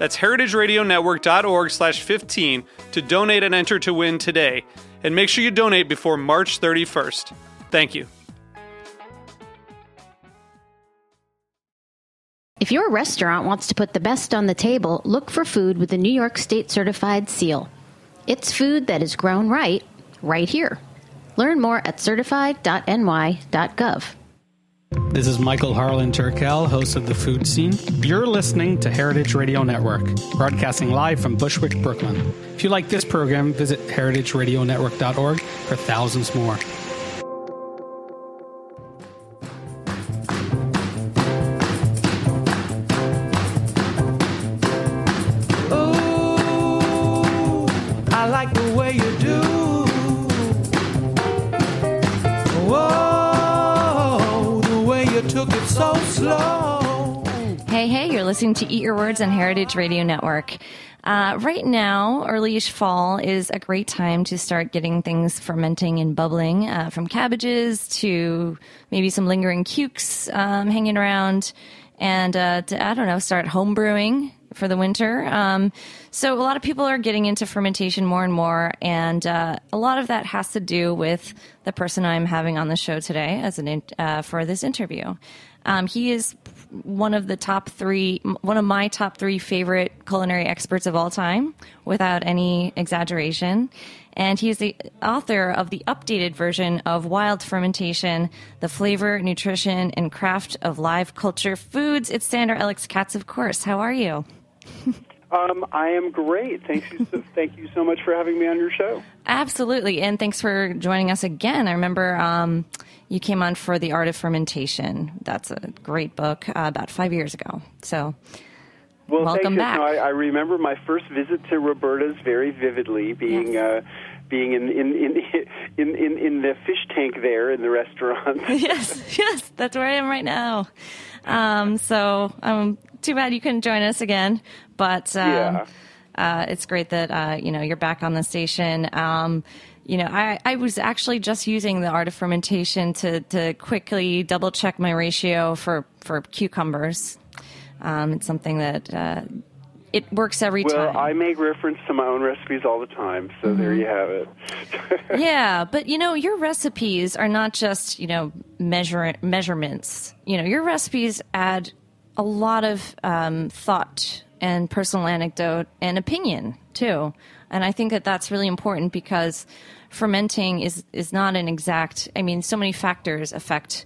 That's heritageradionetwork.org slash 15 to donate and enter to win today. And make sure you donate before March 31st. Thank you. If your restaurant wants to put the best on the table, look for food with the New York State certified seal. It's food that is grown right, right here. Learn more at certified.ny.gov. This is Michael Harlan Turkel, host of The Food Scene. You're listening to Heritage Radio Network, broadcasting live from Bushwick, Brooklyn. If you like this program, visit heritageradionetwork.org for thousands more. Listening to Eat Your Words on Heritage Radio Network. Uh, right now, earlyish fall is a great time to start getting things fermenting and bubbling, uh, from cabbages to maybe some lingering cukes um, hanging around, and uh, to, I don't know, start home brewing for the winter. Um, so a lot of people are getting into fermentation more and more, and uh, a lot of that has to do with the person I'm having on the show today as an in, uh, for this interview. Um, he is one of the top three, one of my top three favorite culinary experts of all time, without any exaggeration. And he is the author of the updated version of Wild Fermentation, the flavor, nutrition, and craft of live culture foods. It's Sandor Ellix Katz, of course. How are you? Um, I am great. Thank you. So, thank you so much for having me on your show. Absolutely. And thanks for joining us again. I remember um, you came on for The Art of Fermentation. That's a great book uh, about five years ago. So, Well, welcome back. No, I, I remember my first visit to Roberta's very vividly, being uh, being in in, in in in in the fish tank there in the restaurant. yes, yes, that's where I am right now. Um, so, um, too bad you couldn't join us again, but um, Yeah. uh, it's great that uh, you know you're back on the station. Um, you know, I, I was actually just using the art of fermentation to to quickly double check my ratio for for cucumbers. Um, it's something that uh, it works every well, time. I make reference to my own recipes all the time, so there Mm-hmm. you have it. yeah, but you know, your recipes are not just, you know, measure measurements. You know, your recipes add a lot of um, thought and personal anecdote and opinion too. And I think that that's really important because fermenting is is not an exact. I mean, so many factors affect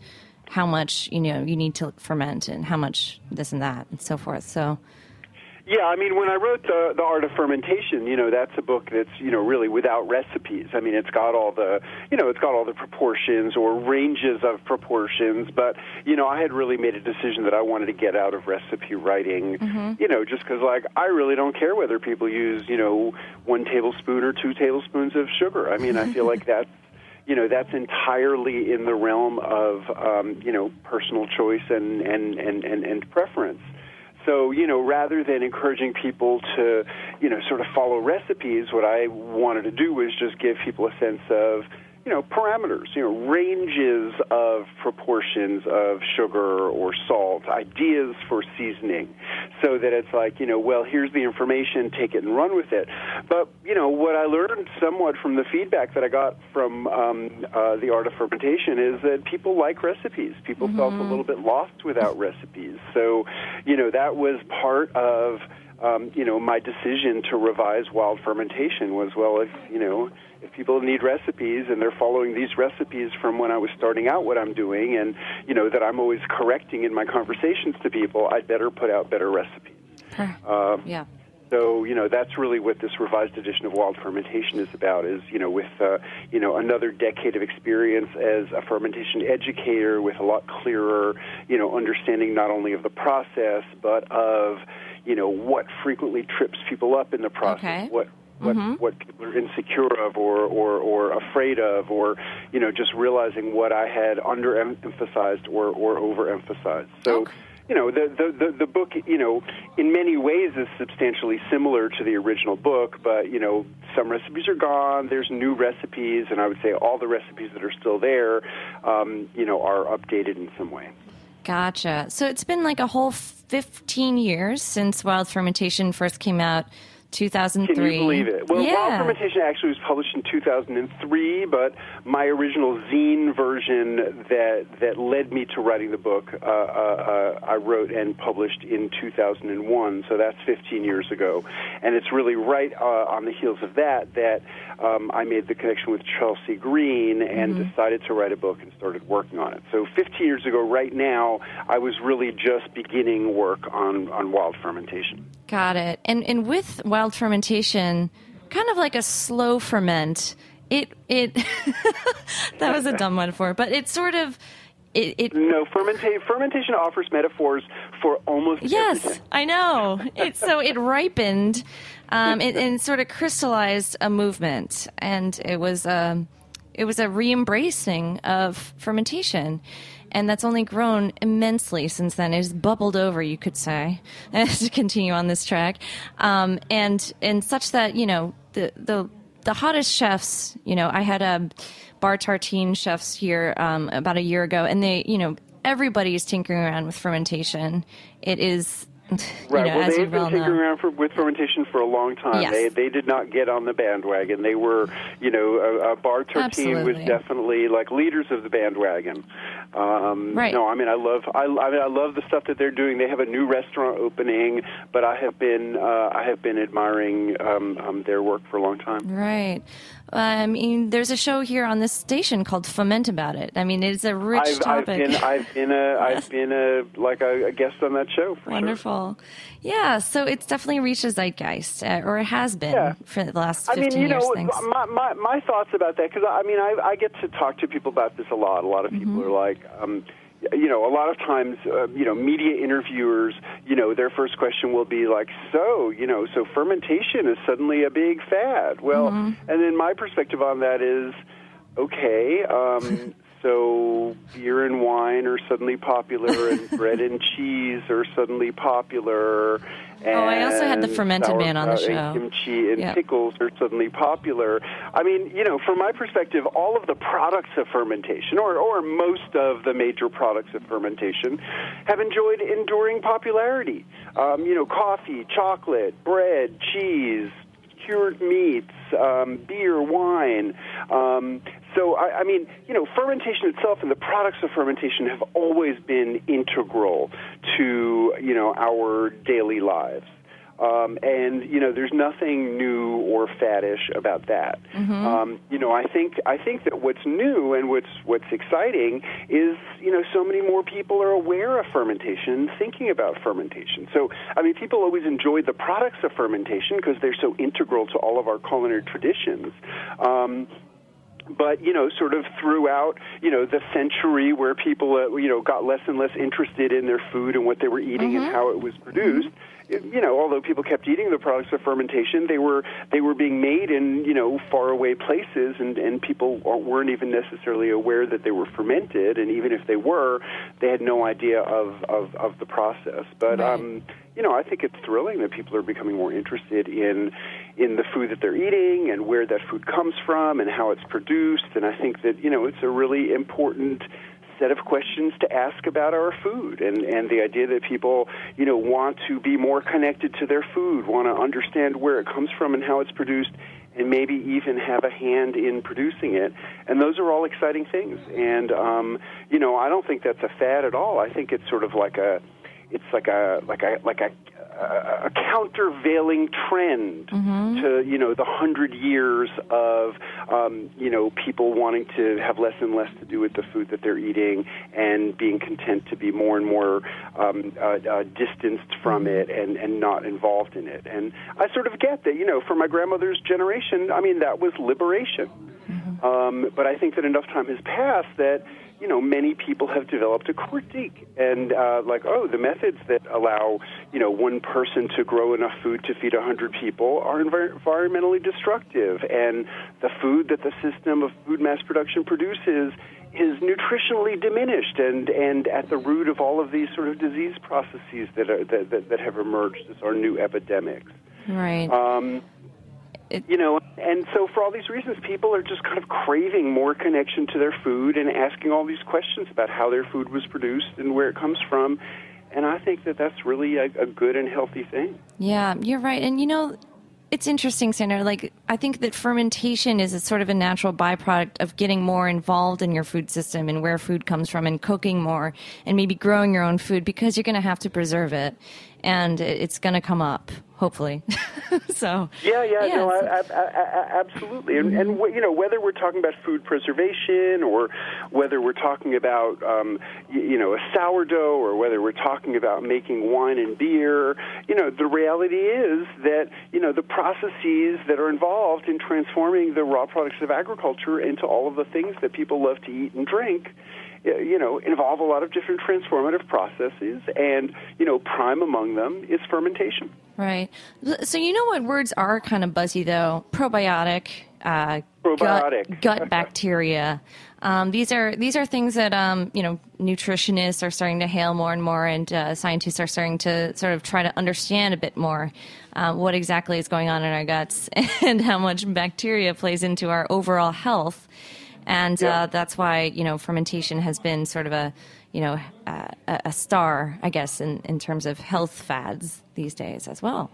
how much you know you need to ferment and how much this and that and so forth. So. Yeah, I mean, when I wrote the the art of fermentation, you know, that's a book that's you know really without recipes. I mean, it's got all the you know it's got all the proportions or ranges of proportions, but you know, I had really made a decision that I wanted to get out of recipe writing. You know, just because like I really don't care whether people use you know one tablespoon or two tablespoons of sugar. I mean, I feel like that's you know that's entirely in the realm of um, you know personal choice and and and and, and preference. So, you know, rather than encouraging people to, you know, sort of follow recipes, what I wanted to do was just give people a sense of, you know, parameters, you know, ranges of proportions of sugar or salt, ideas for seasoning, so that it's like, you know, well, here's the information, take it and run with it. But, you know, what I learned somewhat from the feedback that I got from um, uh, the art of fermentation is that people like recipes. People felt a little bit lost without recipes. So, you know, that was part of um, you know, my decision to revise wild fermentation was well, if you know, if people need recipes and they're following these recipes from when I was starting out what I'm doing, and you know that I'm always correcting in my conversations to people, I'd better put out better recipes. Um, yeah. So you know that's really what this revised edition of Wild Fermentation is about. Is you know with uh, you know another decade of experience as a fermentation educator, with a lot clearer you know understanding not only of the process but of you know what frequently trips people up in the process. Okay. What what Mm-hmm. what people are insecure of or, or or afraid of or you know just realizing what I had underemphasized or or overemphasized. So Okay. you know the, the the the book you know in many ways is substantially similar to the original book, but you know some recipes are gone. There's new recipes, and I would say all the recipes that are still there, um, you know, are updated in some way. Gotcha. So it's been like a whole 15 years since Wild Fermentation first came out, 2003. Can you believe it? Well, yeah. Wild Fermentation actually was published in 2003, but my original zine version that that led me to writing the book, uh, uh, uh, I wrote and published in 2001. So that's 15 years ago, and it's really right uh, on the heels of that that um, I made the connection with Chelsea Green and Mm-hmm. decided to write a book and started working on it. So 15 years ago, right now, I was really just beginning work on on wild fermentation. Got it. And and with wild fermentation, kind of like a slow ferment. It it that was a dumb one metaphor, but it's sort of it, it No, fermenta- fermentation offers metaphors for almost Yes, everything. I know. It, so it ripened um, it, and sort of crystallized a movement, and it was um, it was a re-embracing of fermentation, and that's only grown immensely since then. It has bubbled over, you could say, to continue on this track, um, and and such that you know the the the hottest chefs. You know, I had a bar tartine chefs here um, about a year ago, and they you know everybody's tinkering around with fermentation. It is, Right. know, well, they've been well tinkering around for, with fermentation for a long time. Yes. They they did not get on the bandwagon. They were, you know, a, a bar tartine was definitely like leaders of the bandwagon. Um, Right. No, I mean, I love I, I mean, I love the stuff that they're doing. They have a new restaurant opening, but I have been uh, I have been admiring um, um, their work for a long time. Right. I mean, there's a show here on this station called Foment about it. I mean, it's a rich I've, I've topic. been I've been a I've been a like a, a guest on that show. For Sure. Wonderful. Yeah, so it's definitely reached a zeitgeist, uh, or it has been Yeah. for the last I 15 mean, you years. know, thanks. my, my my thoughts about that because I mean, I I get to talk to people about this a lot. A lot of people Mm-hmm. are like. um you know, a lot of times, uh, you know, media interviewers, you know, their first question will be like, "So, you know, so fermentation is suddenly a big fad." Well, Mm-hmm. and then my perspective on that is, okay, um, so beer and wine are suddenly popular, and bread and cheese are suddenly popular. And Oh, I also had the fermented man on the show. And kimchi and Yeah. pickles are suddenly popular. I mean, you know, from my perspective, all of the products of fermentation, or, or most of the major products of fermentation, have enjoyed enduring popularity. Um, you know, coffee, chocolate, bread, cheese, cured meats, um, beer, wine. Um, so, I, I mean, you know, fermentation itself and the products of fermentation have always been integral to, you know, our daily lives. Um, and you know, there's nothing new or faddish about that. Um, you know, I think I think that what's new and what's what's exciting is you know so many more people are aware of fermentation, thinking about fermentation. So I mean, people always enjoyed the products of fermentation because they're so integral to all of our culinary traditions. Um, but you know, sort of throughout you know the century, where people uh, you know got less and less interested in their food and what they were eating and how it was produced. it- You know, although people kept eating the products of fermentation, they were they were being made in you know faraway places, and and people weren't even necessarily aware that they were fermented, and even if they were, they had no idea of of, of the process. But Right. um, you know, I think it's thrilling that people are becoming more interested in in the food that they're eating and where that food comes from and how it's produced. And I think that you know it's a really important set of questions to ask about our food and and the idea that people you know want to be more connected to their food, want to understand where it comes from and how it's produced. And maybe even have a hand in producing it, and those are all exciting things. And um, you know, I don't think that's a fad at all. I think it's sort of like a, it's like a like a like a a countervailing trend Mm-hmm. to you know the hundred years of um, you know people wanting to have less and less to do with the food that they're eating and being content to be more and more um, uh, uh, distanced from it and and not involved in it. And I sort of get that you know for my grandmother's generation, I mean that was liberation. Mm-hmm. Um, but I think that enough time has passed that you know many people have developed a critique and uh, like oh the methods that allow you know one person to grow enough food to feed a hundred people are envir- environmentally destructive and the food that the system of food mass production produces is nutritionally diminished and and at the root of all of these sort of disease processes that are that, that, that have emerged as our new epidemics Right. um, It- you know, and so for all these reasons, people are just kind of craving more connection to their food and asking all these questions about how their food was produced and where it comes from. And I think that that's really a, a good and healthy thing. Yeah, you're right. And you know, it's interesting, Sandor. Like, I think that fermentation is a sort of a natural byproduct of getting more involved in your food system and where food comes from and cooking more and maybe growing your own food because you're going to have to preserve it and it's going to come up, hopefully. so, Yeah, yeah, no, so- I, I, I, absolutely. And, and you know, whether we're talking about food preservation or whether we're talking about, um, you, you know, a sourdough or whether we're talking about making wine and beer, you know, the reality is that, you know, the processes that are involved in transforming the raw products of agriculture into all of the things that people love to eat and drink you know, involve a lot of different transformative processes, and you know, prime among them is fermentation. Right. So you know what words are kind of buzzy though? Probiotic, uh, Probiotic. gut, gut bacteria. Um, these are these are things that um, you know nutritionists are starting to hail more and more, and uh, scientists are starting to sort of try to understand a bit more uh, what exactly is going on in our guts and how much bacteria plays into our overall health. And Yeah. uh, that's why you know fermentation has been sort of a you know a, a star, I guess, in, in terms of health fads these days as well.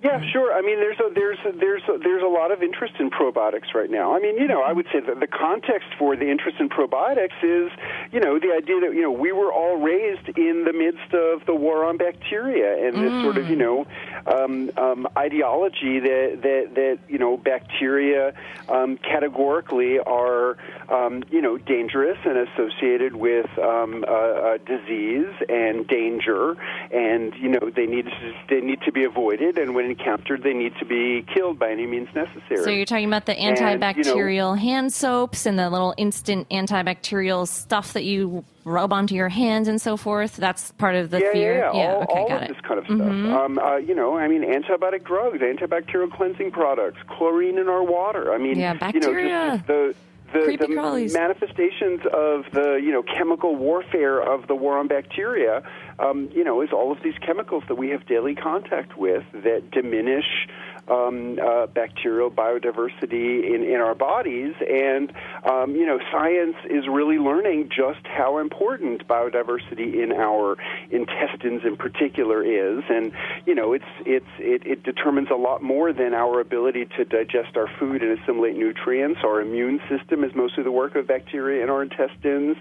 Yeah, sure. I mean, there's a there's a, there's a, there's a lot of interest in probiotics right now. I mean, you know, I would say that the context for the interest in probiotics is, you know, the idea that you know we were all raised in the midst of the war on bacteria and this sort of you know um, um, ideology that that that you know bacteria um, categorically are um, you know dangerous and associated with um, uh, uh, disease and danger, and you know they need to, they need to be avoided, and when encountered, they need to be killed by any means necessary. So you're talking about the And, you know- antibacterial hand soaps and the little instant antibacterial stuff that you rub onto your hands and so forth. That's part of the yeah, fear. yeah, yeah. all, okay, all got of it. Mm-hmm. this kind of stuff. Um, uh, you know, I mean, antibiotic drugs, antibacterial cleansing products, chlorine in our water. I mean, Yeah, you know, bacteria. just the the, the manifestations of the you know chemical warfare of the war on bacteria. Um, you know, is all of these chemicals that we have daily contact with that diminish um, uh, bacterial biodiversity in, in our bodies. And, um, you know, science is really learning just how important biodiversity in our intestines in particular is. And, you know, it's, it's, it, it determines a lot more than our ability to digest our food and assimilate nutrients. Our immune system is mostly the work of bacteria in our intestines.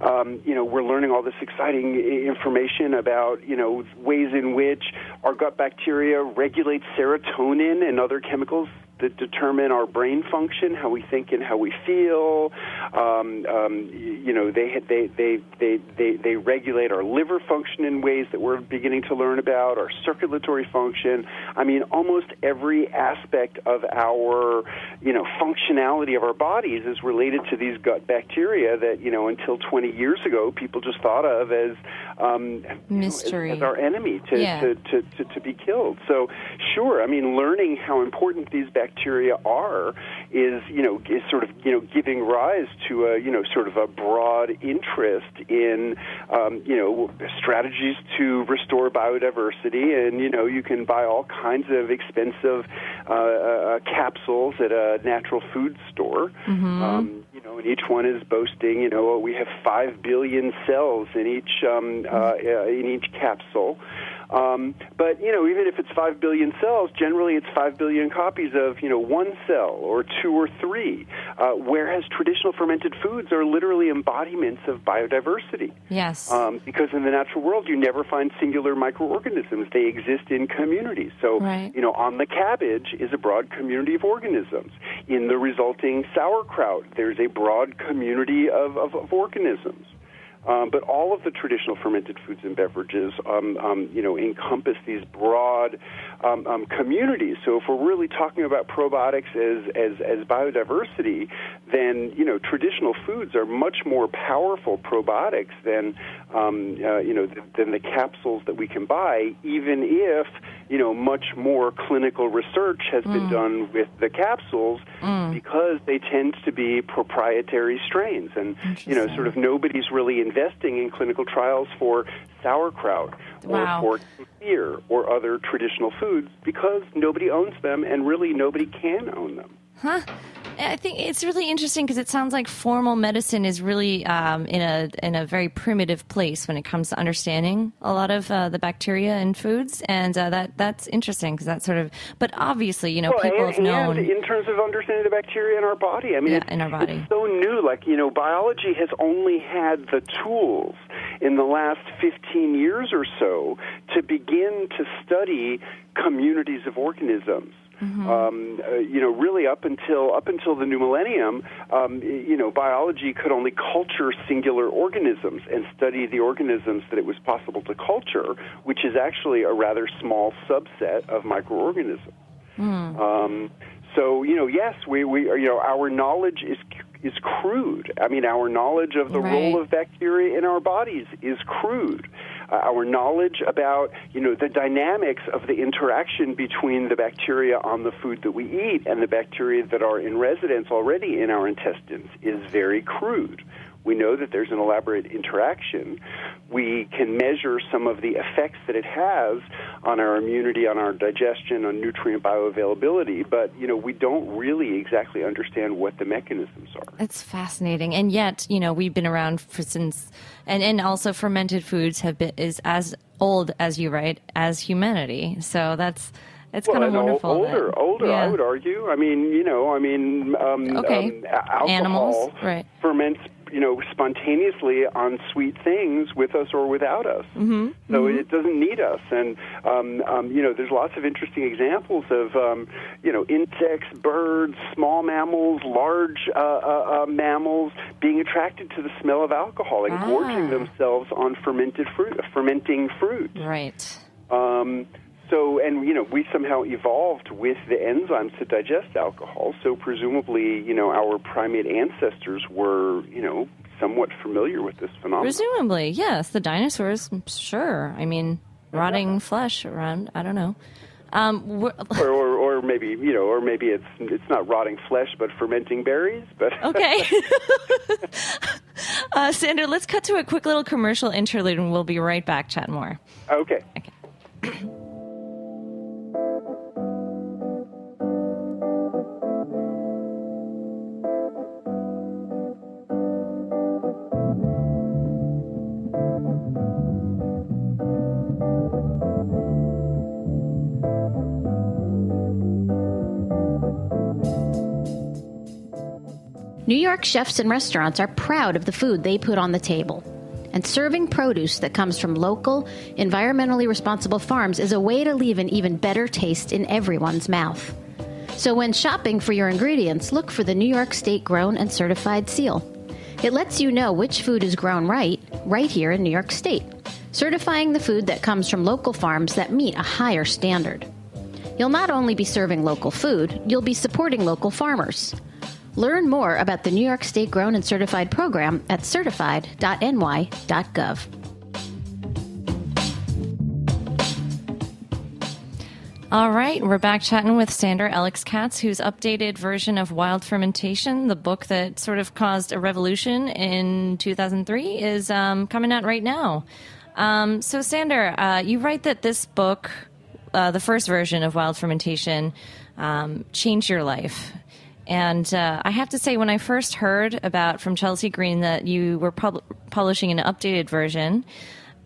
Um, you know, we're learning all this exciting information about, you know, ways in which our gut bacteria regulate serotonin and other chemicals that determine our brain function, how we think and how we feel. Um, um, you know, they, they, they, they, they, they regulate our liver function in ways that we're beginning to learn about, our circulatory function. I mean, almost every aspect of our, you know, functionality of our bodies is related to these gut bacteria that, you know, until 20 years ago, people just thought of as, um, you know, as- Mystery. as, our enemy to, Yeah. to, to, to, to be killed. So, sure, I mean, learning how important these bacteria are is, you know, is sort of, you know, giving rise to a, you know, sort of a broad interest in, um, you know, strategies to restore biodiversity. And, you know, you can buy all kinds of expensive uh, uh, capsules at a natural food store. Um, you know, and each one is boasting, you know, we have five billion cells in each um, uh, uh, in each capsule. Um, but you know, even if it's five billion cells, generally it's five billion copies of you know one cell or two or three. Uh, whereas traditional fermented foods are literally embodiments of biodiversity. Yes. Um, because in the natural world, you never find singular microorganisms; they exist in communities. So, Right. you know, on the cabbage is a broad community of organisms. In the resulting sauerkraut, there's a broad community of, of, of organisms. Um, but all of the traditional fermented foods and beverages, um, um, you know, encompass these broad um, um, communities. So if we're really talking about probiotics as, as, as biodiversity, then you know traditional foods are much more powerful probiotics than um, uh, you know th- than the capsules that we can buy. Even if you know much more clinical research has been mm. done with the capsules mm. because they tend to be proprietary strains, and you know sort of nobody's really investing in clinical trials for sauerkraut Wow. or for beer or other traditional foods because nobody owns them and really nobody can own them. Huh? I think it's really interesting because it sounds like formal medicine is really um, in a in a very primitive place when it comes to understanding a lot of uh, the bacteria in foods, and uh, that that's interesting because that sort of. But obviously, you know, Well, people and, have known. in terms of understanding the bacteria in our body, I mean, Yeah, in our body. it's so new. Like you know, biology has only had the tools in the last 15 years or so to begin to study communities of organisms. Mm-hmm. Um, uh, you know, really up until up until the new millennium, um, you know, biology could only culture singular organisms and study the organisms that it was possible to culture, which is actually a rather small subset of microorganisms. Um, so you know, yes, we, we you know our knowledge is is crude. I mean, our knowledge of the Right. role of bacteria in our bodies is crude. Uh, our knowledge about you know the dynamics of the interaction between the bacteria on the food that we eat and the bacteria that are in residence already in our intestines is very crude. We know that there's an elaborate interaction. We can measure some of the effects that it has on our immunity, on our digestion, on nutrient bioavailability, but you know we don't really exactly understand what the mechanisms are. It's fascinating, and yet you know we've been around for since, and and also fermented foods have been is as old as you write as humanity. So that's it's Well, kind of wonderful. older, that- older. I would argue. I mean, you know, I mean, um, Okay. um, alcohol Animals, right. ferments, you know, spontaneously on sweet things with us or without us. Mm-hmm. So it doesn't need us. And um, um, you know, there's lots of interesting examples of um, you know insects, birds, small mammals, large uh, uh, uh, mammals being attracted to the smell of alcohol and gorging Ah. themselves on fermented fruit, fermenting fruit. Right. Um, so, and you know, we somehow evolved with the enzymes to digest alcohol. So, presumably, you know, our primate ancestors were, you know, somewhat familiar with this phenomenon. Presumably, yes. The dinosaurs, sure. I mean, rotting flesh around. I don't know. Um, or, or, or maybe, you know, or maybe it's it's not rotting flesh, but fermenting berries. But okay. uh, Sandor, let's cut to a quick little commercial interlude, and we'll be right back Chat more. okay. New York chefs and restaurants are proud of the food they put on the table. And serving produce that comes from local, environmentally responsible farms is a way to leave an even better taste in everyone's mouth. So when shopping for your ingredients, look for the New York State Grown and Certified seal. It lets you know which food is grown right, right here in New York State, certifying the food that comes from local farms that meet a higher standard. You'll not only be serving local food, you'll be supporting local farmers. Learn more about the New York State Grown and Certified program at certified.ny.gov. All right, we're back chatting with Sandor Ellix Katz, whose updated version of Wild Fermentation, the book that sort of caused a revolution in 2003, is um, coming out right now. Um, so, Sandor, uh, you write that this book, uh, the first version of Wild Fermentation, um, changed your life. And uh, I have to say, when I first heard about from Chelsea Green that you were pub- publishing an updated version,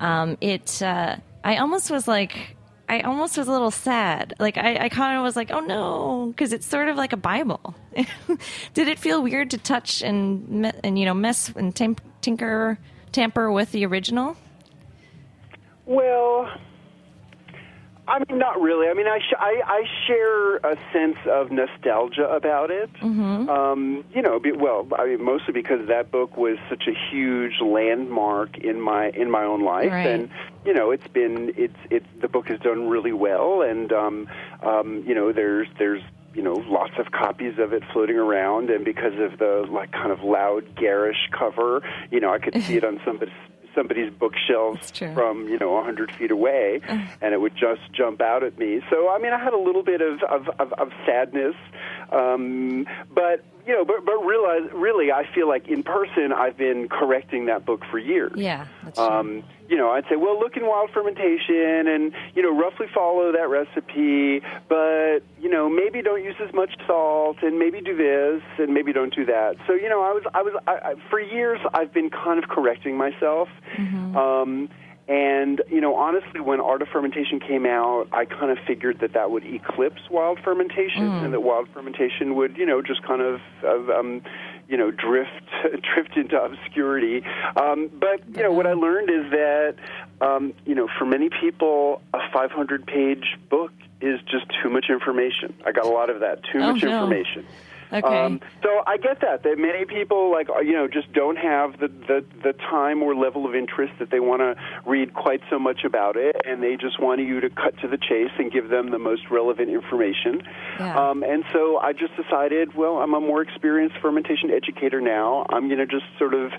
um, it uh, I almost was like, I almost was a little sad. Like I, I kind of was like, oh no, because it's sort of like a Bible. Did it feel weird to touch and and you know mess and tam- tinker tamper with the original? Well, I mean, not really. I mean, I, sh- I, I share a sense of nostalgia about it. Mm-hmm. Um, you know, be, well, I mean, mostly because that book was such a huge landmark in my in my own life, Right. and you know, it's been it's it's the book has done really well, and um, um, you know, there's there's you know lots of copies of it floating around, and because of the like kind of loud garish cover, you know, I could see it on somebody's somebody's bookshelves from you know a hundred feet away, and it would just jump out at me. So I mean, I had a little bit of of, of, of sadness, um, but you know, but but realize really, I feel like in person, I've been correcting that book for years. Yeah, that's true. Um, you know, I'd say, well, look in wild fermentation and, you know, roughly follow that recipe, but, you know, maybe don't use as much salt and maybe do this and maybe don't do that. So, you know, I was, I was, I, I, for years, I've been kind of correcting myself. Um, and, you know, honestly, when Art of Fermentation came out, I kind of figured that that would eclipse wild fermentation and that wild fermentation would, you know, just kind of, of um, you know, drift drift into obscurity. Um, but you know, what I learned is that um, you know, for many people, a 500 page book is just too much information. I got a lot of that. Too Oh, much no. information. Okay. Um, so I get that that many people like uh, you know just don't have the, the the time or level of interest that they want to read quite so much about it, and they just want you to cut to the chase and give them the most relevant information. Yeah. Um, and so I just decided, well, I'm a more experienced fermentation educator now. I'm going to just sort of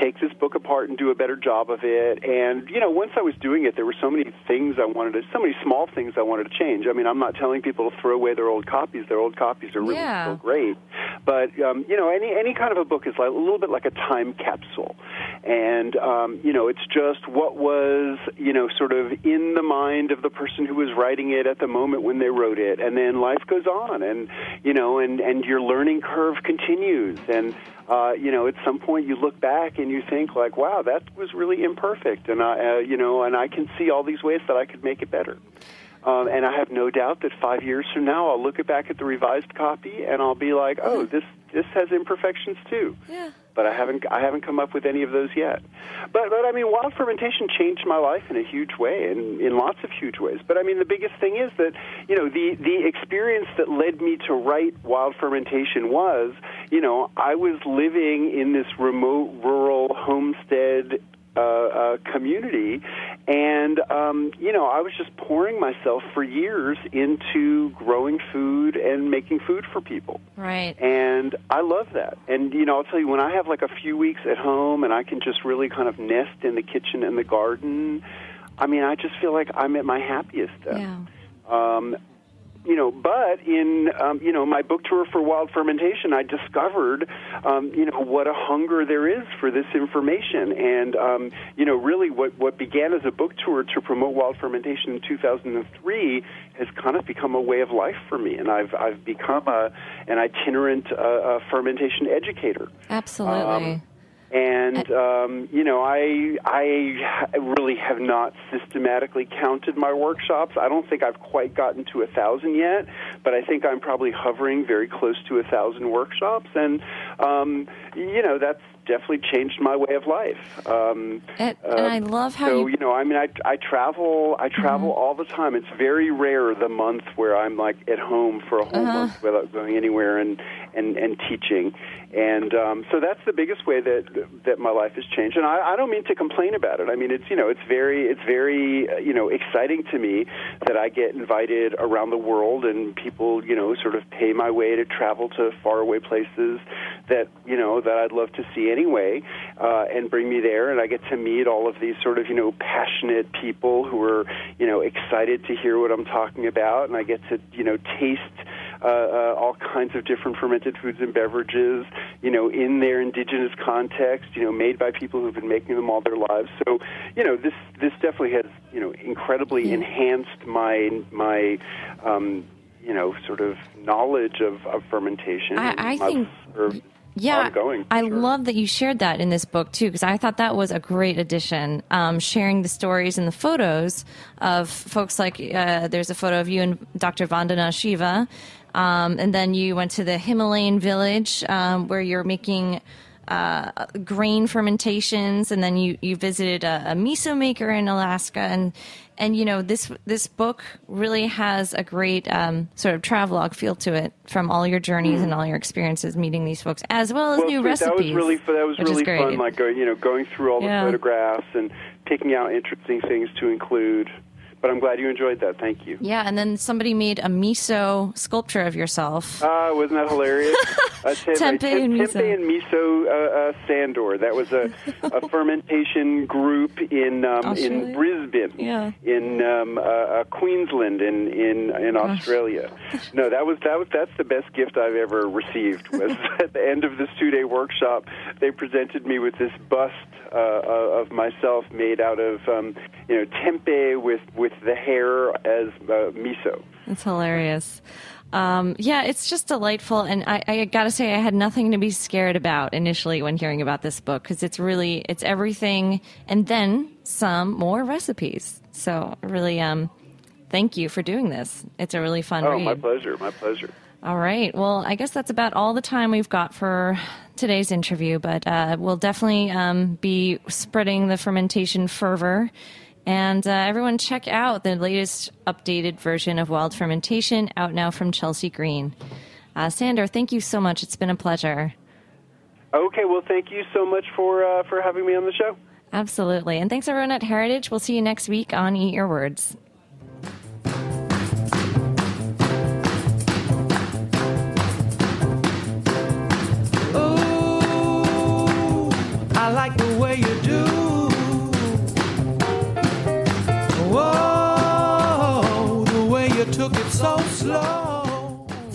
take this book apart and do a better job of it. And you know, once I was doing it, there were so many things I wanted to, so many small things I wanted to change. I mean, I'm not telling people to throw away their old copies. Their old copies are really Yeah. still great. But um, you know, any any kind of a book is like a little bit like a time capsule, and um, you know, it's just what was you know sort of in the mind of the person who was writing it at the moment when they wrote it, and then life goes on, and you know, and and your learning curve continues, and uh, you know, at some point you look back and you think like, wow, that was really imperfect, and I, uh, you know, and I can see all these ways that I could make it better. Um, and I have no doubt that five years from now, I'll look back at the revised copy and I'll be like, "Oh, this this has imperfections too." Yeah. But I haven't I haven't come up with any of those yet. But but I mean, wild fermentation changed my life in a huge way, and in lots of huge ways. But I mean, the biggest thing is that you know the the experience that led me to write wild fermentation was you know I was living in this remote rural homestead uh, uh, community, and um, you know I was just pouring myself for years into growing food and making food for people, Right. and I love that. And you know I'll tell you when I have like a few weeks at home and I can just really kind of nest in the kitchen and the garden. I mean, I just feel like I'm at my happiest then. Yeah. Um, you know, but in um, you know my book tour for wild fermentation, I discovered um, you know what a hunger there is for this information, and um, you know really what what began as a book tour to promote wild fermentation in 2003 has kind of become a way of life for me, and I've I've become a an itinerant uh, uh, fermentation educator. Absolutely. And um, you know, I I really have not systematically counted my workshops. I don't think I've quite gotten to a thousand yet, but I think I'm probably hovering very close to a thousand workshops, and um, you know, that's definitely changed my way of life. Um, And- and I love how so you- you know, I mean, I I travel I travel all the time. It's very rare the month where I'm like at home for a whole month without going anywhere and and and teaching, and um, so that's the biggest way that that my life has changed. And I, I don't mean to complain about it. I mean, it's you know, it's very it's very uh, you know exciting to me that I get invited around the world and people you know sort of pay my way to travel to faraway places that you know that I'd love to see anyway, uh, and bring me there, and I get to meet all of these sort of you know passionate people who are you know excited to hear what I'm talking about, and I get to you know taste. Uh, uh, all kinds of different fermented foods and beverages, you know, in their indigenous context, you know, made by people who've been making them all their lives. So, you know, this this definitely has, you know, incredibly enhanced my my, um, you know, sort of knowledge of, of fermentation. I- I think- yeah, ongoing. I Sure. love that you shared that in this book too, because I thought that was a great addition. Um, sharing the stories and the photos of folks like uh, there's a photo of you and Dr. Vandana Shiva, um, and then you went to the Himalayan village um, where you're making. Uh, grain fermentations, and then you, you visited a, a miso maker in Alaska, and and you know this this book really has a great um, sort of travelogue feel to it from all your journeys and all your experiences meeting these folks, as well as well, new recipes. That was really that was really fun. Like go, you know, going through all the Yeah. photographs and picking out interesting things to include. But I'm glad you enjoyed that. Thank you. Yeah, and then somebody made a miso sculpture of yourself. Uh, wasn't that hilarious? uh, tem- Tempeh tem- and miso. Tempeh and miso uh, uh, sandor. That was a, a fermentation group in um, in Brisbane, Yeah. in um, uh, uh, Queensland, in in in Australia. No, that was that was that's the best gift I've ever received. Was at the end of this two day workshop, they presented me with this bust uh, of myself made out of um, you know tempeh with with the hair as uh, miso. It's hilarious. Um, yeah, it's just delightful, and I, I got to say, I had nothing to be scared about initially when hearing about this book because it's really it's everything, and then some more recipes. So really, um, thank you for doing this. It's a really fun Oh, read. my pleasure, my pleasure. All right. Well, I guess that's about all the time we've got for today's interview, but uh, we'll definitely um, be spreading the fermentation fervor. And uh, everyone, check out the latest updated version of Wild Fermentation out now from Chelsea Green. Uh, Sandor, thank you so much. It's been a pleasure. Okay, well, thank you so much for uh, for having me on the show. Absolutely. And thanks, everyone at Heritage. We'll see you next week on Eat Your Words.